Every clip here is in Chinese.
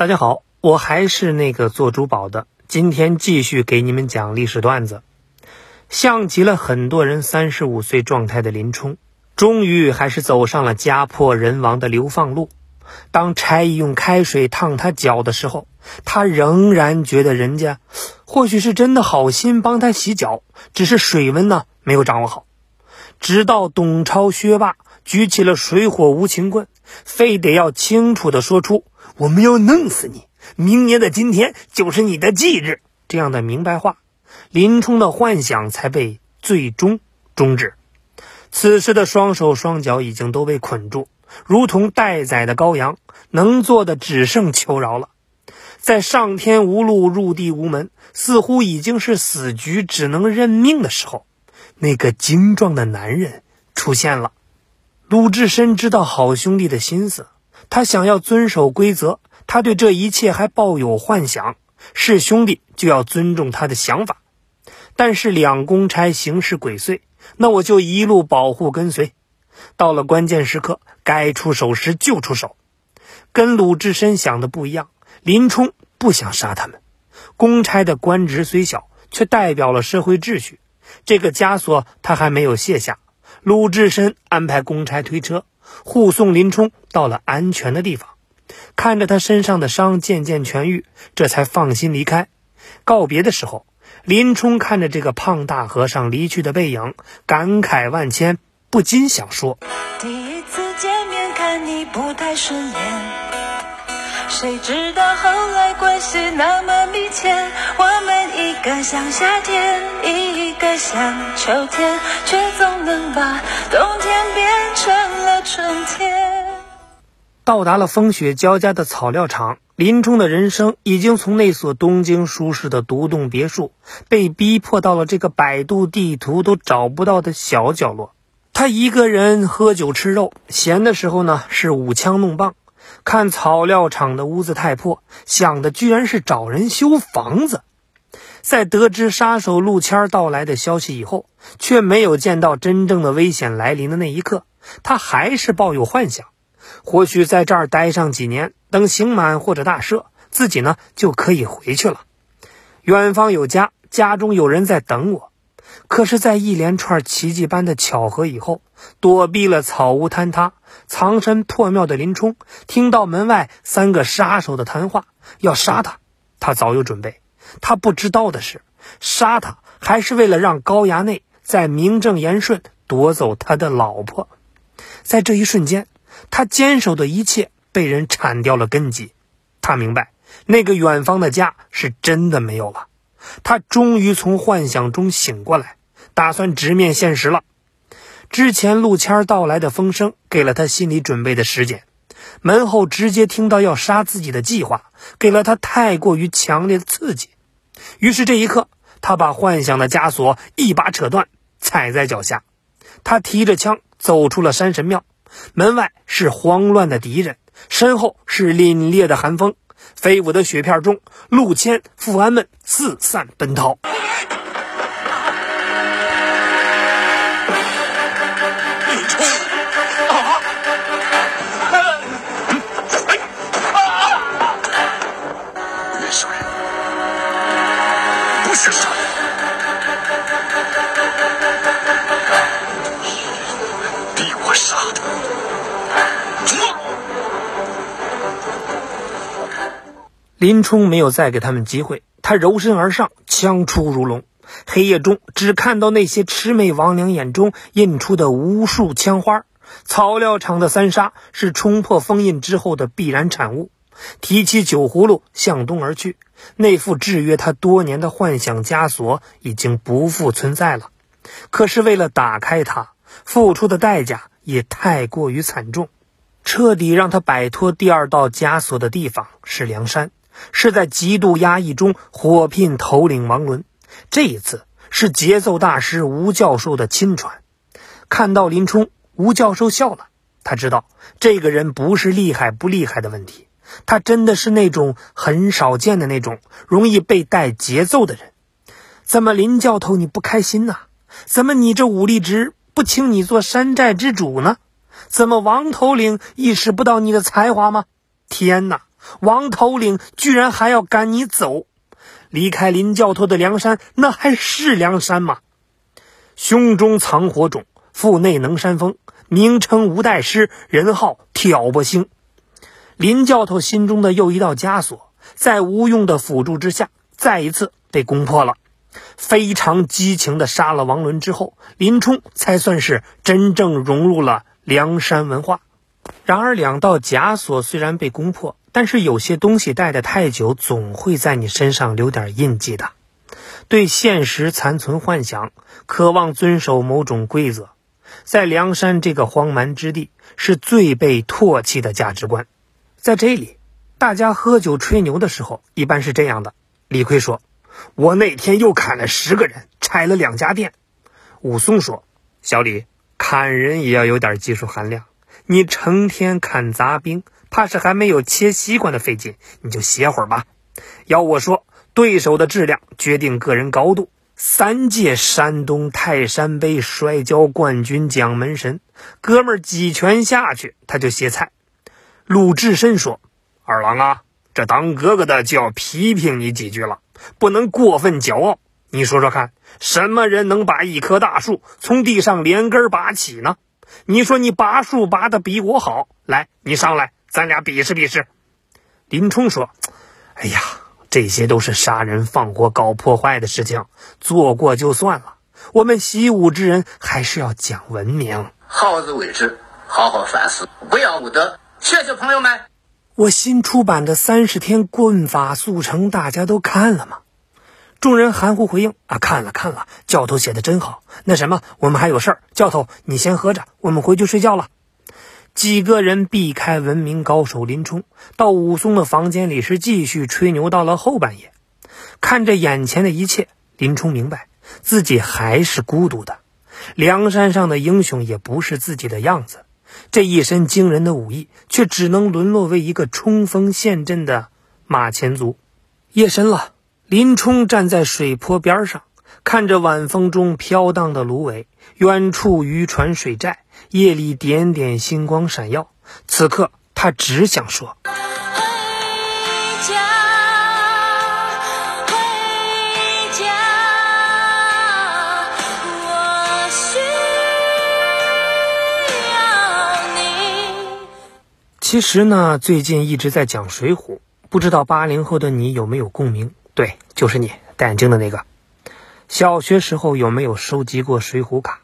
大家好，我还是那个做珠宝的，今天继续给你们讲历史段子。像极了很多人三十五岁状态的林冲，终于还是走上了家破人亡的流放路。当差役用开水烫他脚的时候，他仍然觉得人家或许是真的好心帮他洗脚，只是水温呢没有掌握好。直到董超、薛霸举起了水火无情棍，非得要清楚的说出“我们要弄死你，明年的今天就是你的忌日”这样的明白话，林冲的幻想才被最终终止。此时的双手双脚已经都被捆住。如同待宰的羔羊，能做的只剩求饶了。在上天无路，入地无门，似乎已经是死局，只能认命的时候，那个精壮的男人出现了。鲁智深知道好兄弟的心思，他想要遵守规则，他对这一切还抱有幻想。是兄弟就要尊重他的想法，但是两公差行事鬼祟，那我就一路保护跟随。到了关键时刻，该出手时就出手，跟鲁智深想的不一样。林冲不想杀他们。公差的官职虽小，却代表了社会秩序。这个枷锁他还没有卸下。鲁智深安排公差推车护送林冲到了安全的地方，看着他身上的伤渐渐痊愈，这才放心离开。告别的时候，林冲看着这个胖大和尚离去的背影，感慨万千。不禁想说：第一次见面看你不太顺眼，谁知道后来关系那么密切。我们一个像夏天，一个像秋天，却总能把冬天变成春天。到达了风雪交加的草料场，林冲的人生已经从那所东京舒适的独栋别墅，被逼迫到了这个百度地图都找不到的小角落。他一个人喝酒吃肉，闲的时候呢是舞枪弄棒。看草料场的屋子太破，想的居然是找人修房子。在得知杀手陆谦到来的消息以后，却没有见到真正的危险来临的那一刻，他还是抱有幻想，或许在这儿待上几年，等刑满或者大赦，自己呢就可以回去了。远方有家，家中有人在等我。可是，在一连串奇迹般的巧合以后，躲避了草屋坍塌、藏身破庙的林冲，听到门外三个杀手的谈话，要杀他。他早有准备。他不知道的是，杀他还是为了让高衙内在名正言顺夺走他的老婆。在这一瞬间，他坚守的一切被人铲掉了根基。他明白，那个远方的家是真的没有了。他终于从幻想中醒过来，打算直面现实了。之前陆谦到来的风声给了他心理准备的时间，门后直接听到要杀自己的计划，给了他太过于强烈的刺激。于是这一刻，他把幻想的枷锁一把扯断，踩在脚下。他提着枪走出了山神庙，门外是慌乱的敌人，身后是凛冽的寒风。飞舞的雪片中，陆谦、富安们四散奔逃。林冲没有再给他们机会，他柔身而上，枪出如龙。黑夜中，只看到那些魑魅魍魉眼中印出的无数枪花。草料场的三杀是冲破封印之后的必然产物。提起酒葫芦，向东而去。那副制约他多年的幻想枷锁已经不复存在了。可是为了打开它，付出的代价也太过于惨重。彻底让他摆脱第二道枷锁的地方是梁山。是在极度压抑中火聘头领王伦，这一次是节奏大师吴教授的亲传。看到林冲，吴教授笑了。他知道这个人不是厉害不厉害的问题，他真的是那种很少见的那种容易被带节奏的人。怎么林教头你不开心呐？怎么你这武力值不请你做山寨之主呢？怎么王头领意识不到你的才华吗？天哪！王头领居然还要赶你走！离开林教头的梁山，那还是梁山吗？胸中藏火种，腹内能扇风，名称无代师，人号挑拨星。林教头心中的又一道枷锁，在吴用的辅助之下，再一次被攻破了。非常激情的杀了王伦之后，林冲才算是真正融入了梁山文化。然而，两道枷锁虽然被攻破，但是有些东西带的太久，总会在你身上留点印记的。对现实残存幻想，渴望遵守某种规则，在梁山这个荒蛮之地，是最被唾弃的价值观。在这里，大家喝酒吹牛的时候，一般是这样的：李逵说。我那天又砍了十个人，拆了两家店。武松说：“小李，砍人也要有点技术含量。你成天砍杂兵，怕是还没有切西瓜的费劲。你就歇会儿吧。要我说，对手的质量决定个人高度。三届山东泰山杯摔跤冠军蒋门神，哥们儿几拳下去他就歇菜。”鲁智深说：“二郎啊，这当哥哥的就要批评你几句了。”不能过分骄傲。你说说看，什么人能把一棵大树从地上连根拔起呢？你说你拔树拔的比我好，来，你上来，咱俩比试比试。林冲说：“哎呀，这些都是杀人放火、搞破坏的事情，做过就算了。我们习武之人还是要讲文明，好自为之，好好反思，不要武德。谢谢朋友们。”我新出版的《三十天棍法速成》，大家都看了吗？众人含糊回应：“啊，看了看了，教头写的真好。那什么，我们还有事儿，教头你先喝着，我们回去睡觉了。”几个人避开文明高手林冲，到武松的房间里是继续吹牛，到了后半夜，看着眼前的一切，林冲明白自己还是孤独的，梁山上的英雄也不是自己的样子。这一身惊人的武艺，却只能沦落为一个冲锋陷阵的马前卒。夜深了，林冲站在水坡边上，看着晚风中飘荡的芦苇，远处渔船水寨，夜里点点星光闪耀。此刻，他只想说。回家，回家，我需要你其实呢，最近一直在讲《水浒》，不知道八零后的你有没有共鸣？对，就是你戴眼镜的那个。小学时候有没有收集过水浒卡，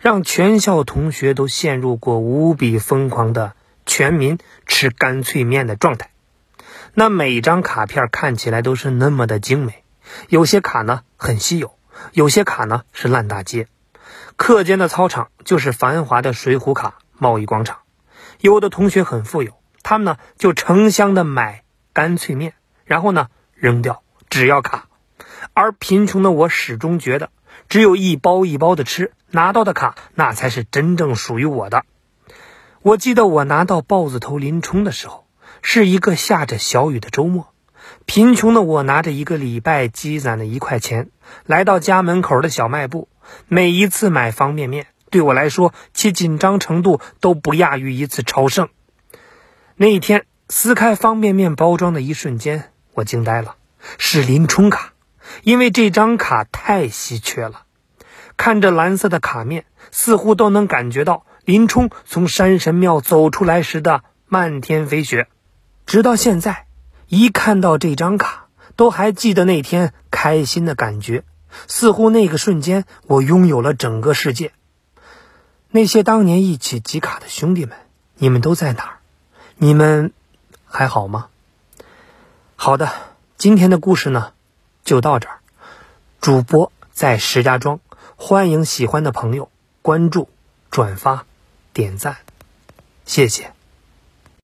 让全校同学都陷入过无比疯狂的全民吃干脆面的状态？那每张卡片看起来都是那么的精美，有些卡呢很稀有，有些卡呢是烂大街。课间的操场就是繁华的水浒卡贸易广场。有的同学很富有，他们呢就成箱的买干脆面，然后呢扔掉，只要卡。而贫穷的我始终觉得，只有一包一包的吃，拿到的卡那才是真正属于我的。我记得我拿到豹子头林冲的时候，是一个下着小雨的周末。贫穷的我拿着一个礼拜积攒的一块钱，来到家门口的小卖部，每一次买方便面。对我来说，其紧张程度都不亚于一次朝圣。那一天撕开方便面包装的一瞬间，我惊呆了，是林冲卡，因为这张卡太稀缺了。看着蓝色的卡面，似乎都能感觉到林冲从山神庙走出来时的漫天飞雪。直到现在，一看到这张卡，都还记得那天开心的感觉，似乎那个瞬间我拥有了整个世界。那些当年一起集卡的兄弟们，你们都在哪儿？你们还好吗？好的，今天的故事呢，就到这儿。主播在石家庄，欢迎喜欢的朋友关注、转发、点赞，谢谢。